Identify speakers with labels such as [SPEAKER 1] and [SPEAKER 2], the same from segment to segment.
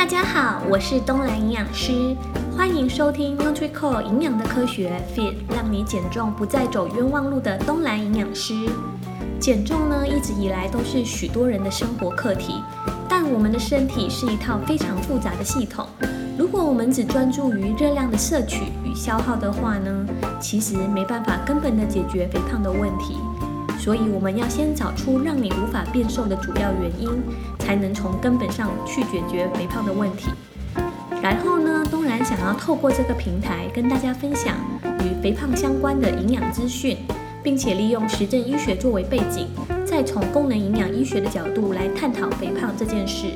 [SPEAKER 1] 大家好，我是东兰营养师，欢迎收听 NutriCore 营养的科学 Fit，让你减重不再走冤枉路的东兰营养师。减重呢，一直以来都是许多人的生活课题，但我们的身体是一套非常复杂的系统。如果我们只专注于热量的摄取与消耗的话呢，其实没办法根本的解决肥胖的问题。所以我们要先找出让你无法变瘦的主要原因，才能从根本上去解决肥胖的问题。然后呢，东然想要透过这个平台跟大家分享与肥胖相关的营养资讯，并且利用实证医学作为背景，再从功能营养医学的角度来探讨肥胖这件事，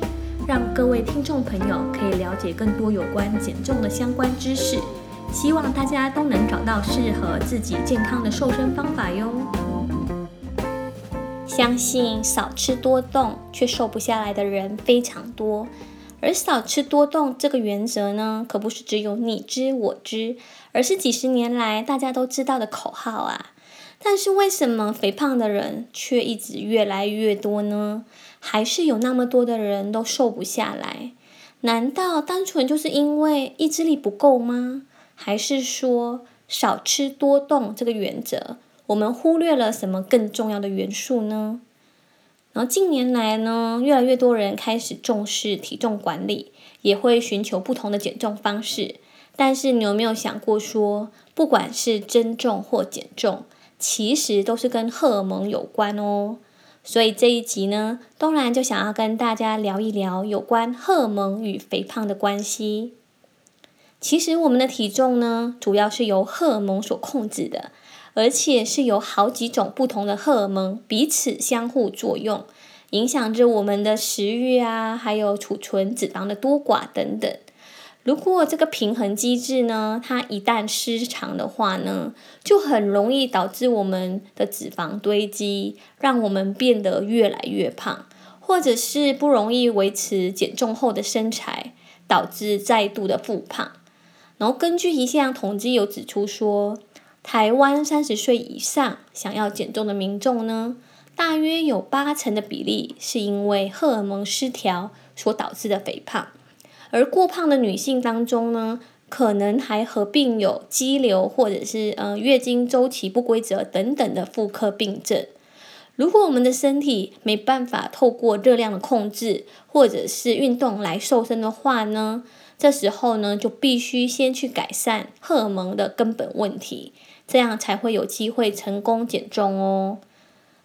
[SPEAKER 1] 让各位听众朋友可以了解更多有关减重的相关知识。希望大家都能找到适合自己健康的瘦身方法哟。相信少吃多动却瘦不下来的人非常多，而少吃多动这个原则呢，可不是只有你知我知，而是几十年来大家都知道的口号啊。但是为什么肥胖的人却一直越来越多呢？还是有那么多的人都瘦不下来？难道单纯就是因为意志力不够吗？还是说少吃多动这个原则？我们忽略了什么更重要的元素呢？然后近年来呢，越来越多人开始重视体重管理，也会寻求不同的减重方式。但是你有没有想过说，不管是增重或减重，其实都是跟荷尔蒙有关哦。所以这一集呢，东兰就想要跟大家聊一聊有关荷尔蒙与肥胖的关系。其实我们的体重呢，主要是由荷尔蒙所控制的。而且是由好几种不同的荷尔蒙彼此相互作用，影响着我们的食欲啊，还有储存脂肪的多寡等等。如果这个平衡机制呢，它一旦失常的话呢，就很容易导致我们的脂肪堆积，让我们变得越来越胖，或者是不容易维持减重后的身材，导致再度的复胖。然后根据一项统计有指出说，台湾三十岁以上想要减重的民众呢，大约有八成的比例是因为荷尔蒙失调所导致的肥胖，而过胖的女性当中呢，可能还合并有肌瘤或者是呃月经周期不规则等等的妇科病症。如果我们的身体没办法透过热量的控制或者是运动来瘦身的话呢，这时候呢，就必须先去改善荷尔蒙的根本问题。这样才会有机会成功减重哦。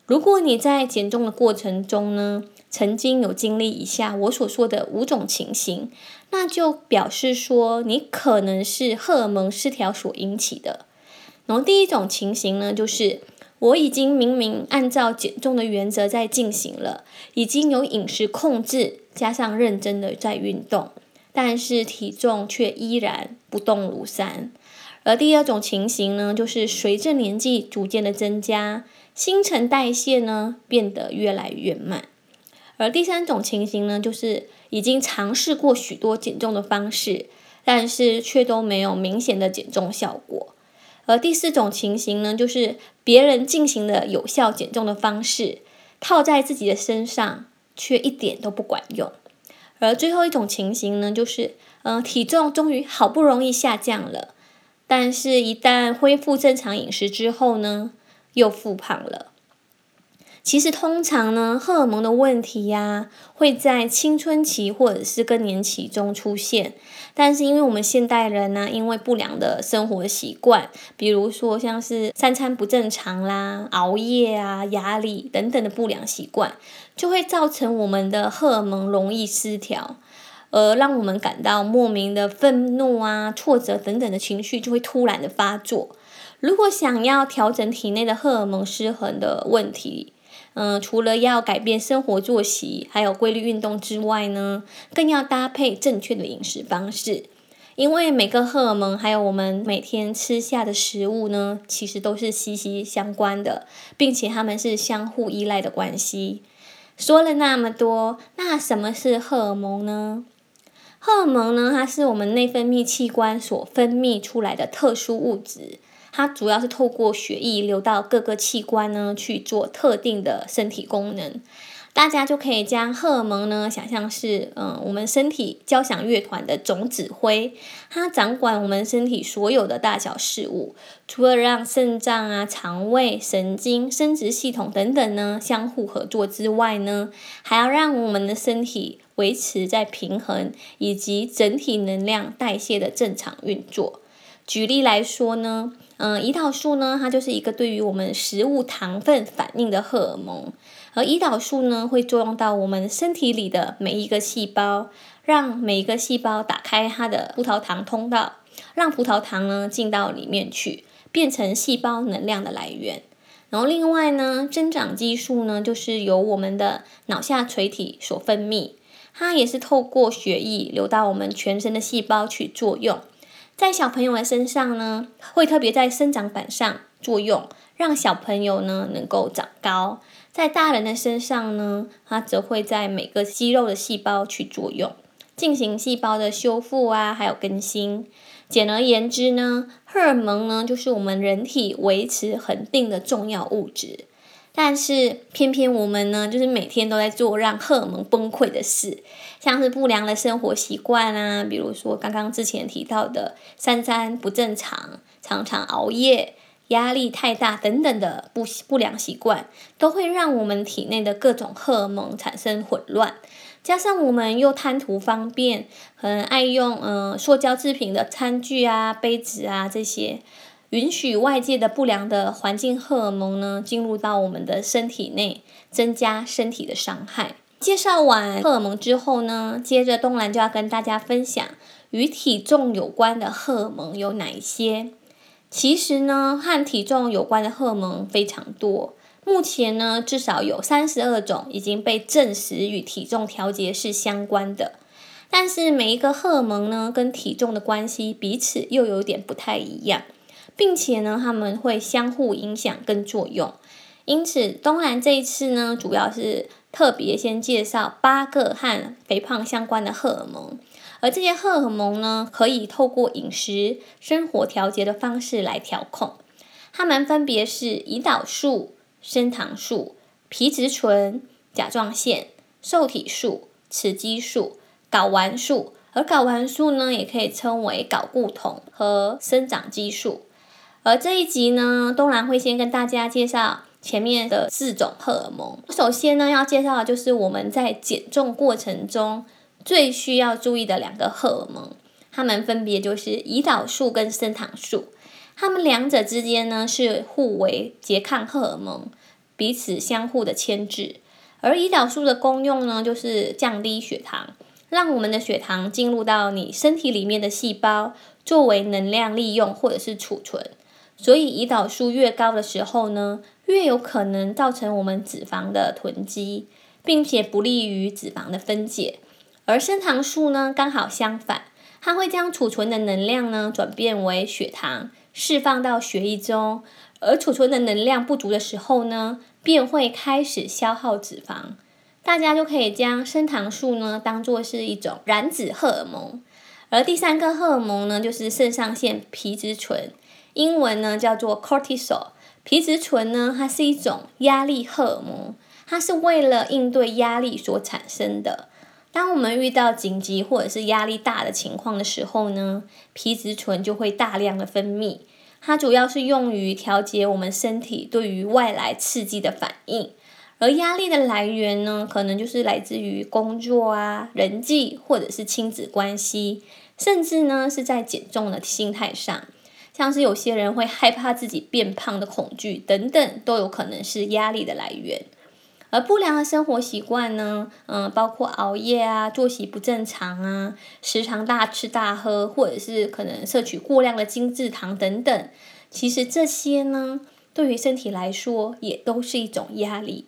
[SPEAKER 1] 如果你在减重的过程中呢，曾经有经历以下我所说的五种情形，那就表示说你可能是荷尔蒙失调所引起的。然后第一种情形呢，就是我已经明明按照减重的原则在进行了，已经有饮食控制，加上认真的在运动，但是体重却依然不动如山。而第二种情形呢，就是随着年纪逐渐的增加，新陈代谢呢变得越来越慢。而第三种情形呢，就是已经尝试过许多减重的方式，但是却都没有明显的减重效果。而第四种情形呢，就是别人进行了有效减重的方式，套在自己的身上，却一点都不管用。而最后一种情形呢，就是嗯、呃，体重终于好不容易下降了。但是，一旦恢复正常饮食之后呢，又复胖了。其实，通常呢，荷尔蒙的问题呀，会在青春期或者是更年期中出现。但是，因为我们现代人呢，因为不良的生活习惯，比如说像是三餐不正常啦、熬夜啊、压力等等的不良习惯，就会造成我们的荷尔蒙容易失调。而让我们感到莫名的愤怒啊、挫折等等的情绪就会突然的发作。如果想要调整体内的荷尔蒙失衡的问题，嗯、除了要改变生活作息，还有规律运动之外呢，更要搭配正确的饮食方式。因为每个荷尔蒙还有我们每天吃下的食物呢，其实都是息息相关的，并且它们是相互依赖的关系。说了那么多，那什么是荷尔蒙呢？荷尔蒙呢，它是我们内分泌器官所分泌出来的特殊物质，它主要是透过血液流到各个器官呢去做特定的身体功能。大家就可以将荷尔蒙呢想象是，嗯，我们身体交响乐团的总指挥，它掌管我们身体所有的大小事物。除了让肾脏啊、肠胃、神经、生殖系统等等呢相互合作之外呢，还要让我们的身体维持在平衡，以及整体能量代谢的正常运作。举例来说呢，嗯，胰岛素呢，它就是一个对于我们食物糖分反应的荷尔蒙。而胰岛素呢，会作用到我们身体里的每一个细胞，让每一个细胞打开它的葡萄糖通道，让葡萄糖呢进到里面去，变成细胞能量的来源。然后另外呢，增长激素呢，就是由我们的脑下垂体所分泌，它也是透过血液流到我们全身的细胞去作用。在小朋友的身上呢，会特别在生长板上作用，让小朋友呢能够长高。在大人的身上呢，它则会在每个肌肉的细胞去作用，进行细胞的修复啊，还有更新。简而言之呢，荷尔蒙呢就是我们人体维持恒定的重要物质。但是偏偏我们呢，就是每天都在做让荷尔蒙崩溃的事，像是不良的生活习惯啊，比如说刚刚之前提到的三餐不正常，常常熬夜。压力太大等等的不不良习惯，都会让我们体内的各种荷尔蒙产生混乱。加上我们又贪图方便，很爱用嗯、塑胶制品的餐具啊、杯子啊这些，允许外界的不良的环境荷尔蒙呢进入到我们的身体内，增加身体的伤害。介绍完荷尔蒙之后呢，接着东兰就要跟大家分享与体重有关的荷尔蒙有哪一些。其实呢，和体重有关的荷尔蒙非常多。目前呢，至少有三十二种已经被证实与体重调节是相关的。但是每一个荷尔蒙呢，跟体重的关系彼此又有点不太一样，并且呢，它们会相互影响跟作用。因此，东兰这一次呢，主要是特别先介绍八个和肥胖相关的荷尔蒙。而这些荷尔蒙呢，可以透过饮食、生活调节的方式来调控。它们分别是胰岛素、升糖素、皮质醇、甲状腺、受体素、雌激素、睾丸素。而睾丸素呢，也可以称为睾固酮和生长激素。而这一集呢，东兰会先跟大家介绍前面的四种荷尔蒙。首先呢，要介绍的就是我们在减重过程中。最需要注意的两个荷尔蒙，它们分别就是胰岛素跟升糖素。它们两者之间呢是互为拮抗荷尔蒙，彼此相互的牵制。而胰岛素的功用呢，就是降低血糖，让我们的血糖进入到你身体里面的细胞，作为能量利用或者是储存。所以胰岛素越高的时候呢，越有可能造成我们脂肪的囤积，并且不利于脂肪的分解。而升糖素呢，刚好相反，它会将储存的能量呢转变为血糖，释放到血液中。而储存的能量不足的时候呢，便会开始消耗脂肪。大家就可以将升糖素呢当做是一种燃脂荷尔蒙。而第三个荷尔蒙呢，就是肾上腺皮质醇，英文呢叫做 cortisol。皮质醇呢，它是一种压力荷尔蒙，它是为了应对压力所产生的。当我们遇到紧急或者是压力大的情况的时候呢，皮质醇就会大量的分泌。它主要是用于调节我们身体对于外来刺激的反应。而压力的来源呢，可能就是来自于工作啊、人际或者是亲子关系，甚至呢是在减重的心态上，像是有些人会害怕自己变胖的恐惧等等，都有可能是压力的来源。而不良的生活习惯呢，嗯，包括熬夜啊、作息不正常啊、时常大吃大喝，或者是可能摄取过量的精制糖等等，其实这些呢，对于身体来说也都是一种压力。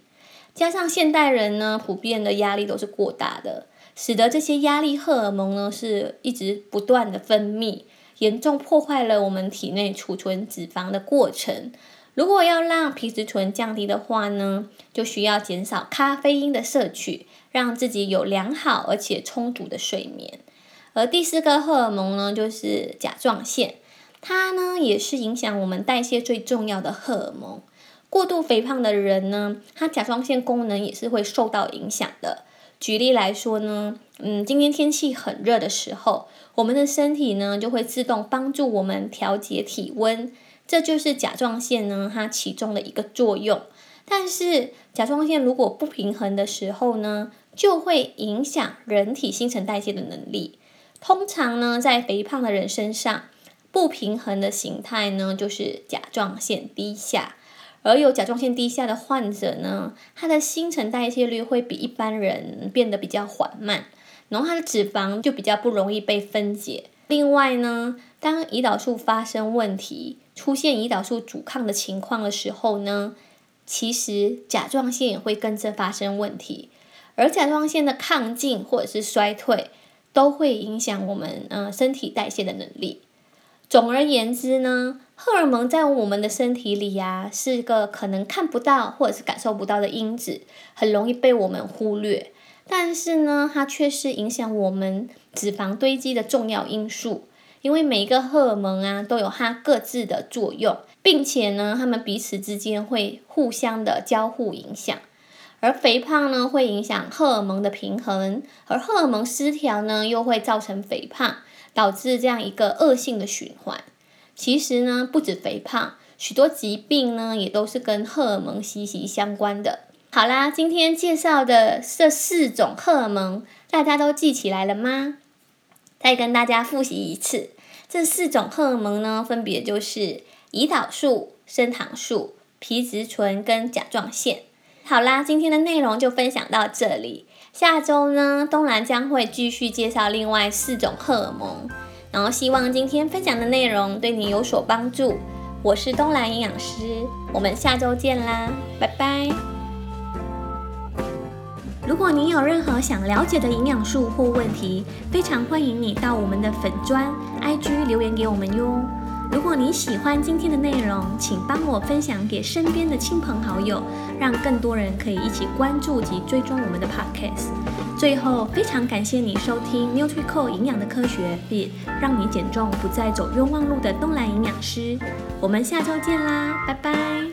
[SPEAKER 1] 加上现代人呢，普遍的压力都是过大的，使得这些压力荷尔蒙呢，是一直不断的分泌，严重破坏了我们体内储存脂肪的过程。如果要让皮质醇降低的话呢，就需要减少咖啡因的摄取，让自己有良好而且充足的睡眠。而第四个荷尔蒙呢，就是甲状腺，它呢也是影响我们代谢最重要的荷尔蒙。过度肥胖的人呢，他甲状腺功能也是会受到影响的。举例来说呢，嗯，今天天气很热的时候，我们的身体呢就会自动帮助我们调节体温，这就是甲状腺呢它其中的一个作用。但是甲状腺如果不平衡的时候呢，就会影响人体新陈代谢的能力。通常呢，在肥胖的人身上，不平衡的形态呢就是甲状腺低下。而有甲状腺低下的患者呢，他的新陈代谢率会比一般人变得比较缓慢，然后他的脂肪就比较不容易被分解。另外呢，当胰岛素发生问题，出现胰岛素阻抗的情况的时候呢，其实甲状腺也会跟着发生问题。而甲状腺的亢进或者是衰退，都会影响我们呃身体代谢的能力。总而言之呢，荷尔蒙在我们的身体里呀、啊，是个可能看不到或者是感受不到的因子，很容易被我们忽略。但是呢，它却是影响我们脂肪堆积的重要因素。因为每一个荷尔蒙啊，都有它各自的作用，并且呢，它们彼此之间会互相的交互影响。而肥胖呢，会影响荷尔蒙的平衡，而荷尔蒙失调呢，又会造成肥胖。导致这样一个恶性的循环。其实呢，不止肥胖，许多疾病呢也都是跟荷尔蒙息息相关的。好啦，今天介绍的这四种荷尔蒙，大家都记起来了吗？再跟大家复习一次，这四种荷尔蒙呢，分别就是胰岛素、升糖素、皮质醇跟甲状腺。好啦，今天的内容就分享到这里。下周呢，东兰将会继续介绍另外四种荷尔蒙。然后希望今天分享的内容对你有所帮助。我是东兰营养师，我们下周见啦，拜拜。如果你有任何想了解的营养素或问题，非常欢迎你到我们的粉砖 IG 留言给我们哟。如果你喜欢今天的内容，请帮我分享给身边的亲朋好友，让更多人可以一起关注及追踪我们的 Podcast。最后，非常感谢你收听 NutriCore 营养的科学，Fit 让你减重不再走冤枉路的东兰营养师。我们下周见啦，拜拜。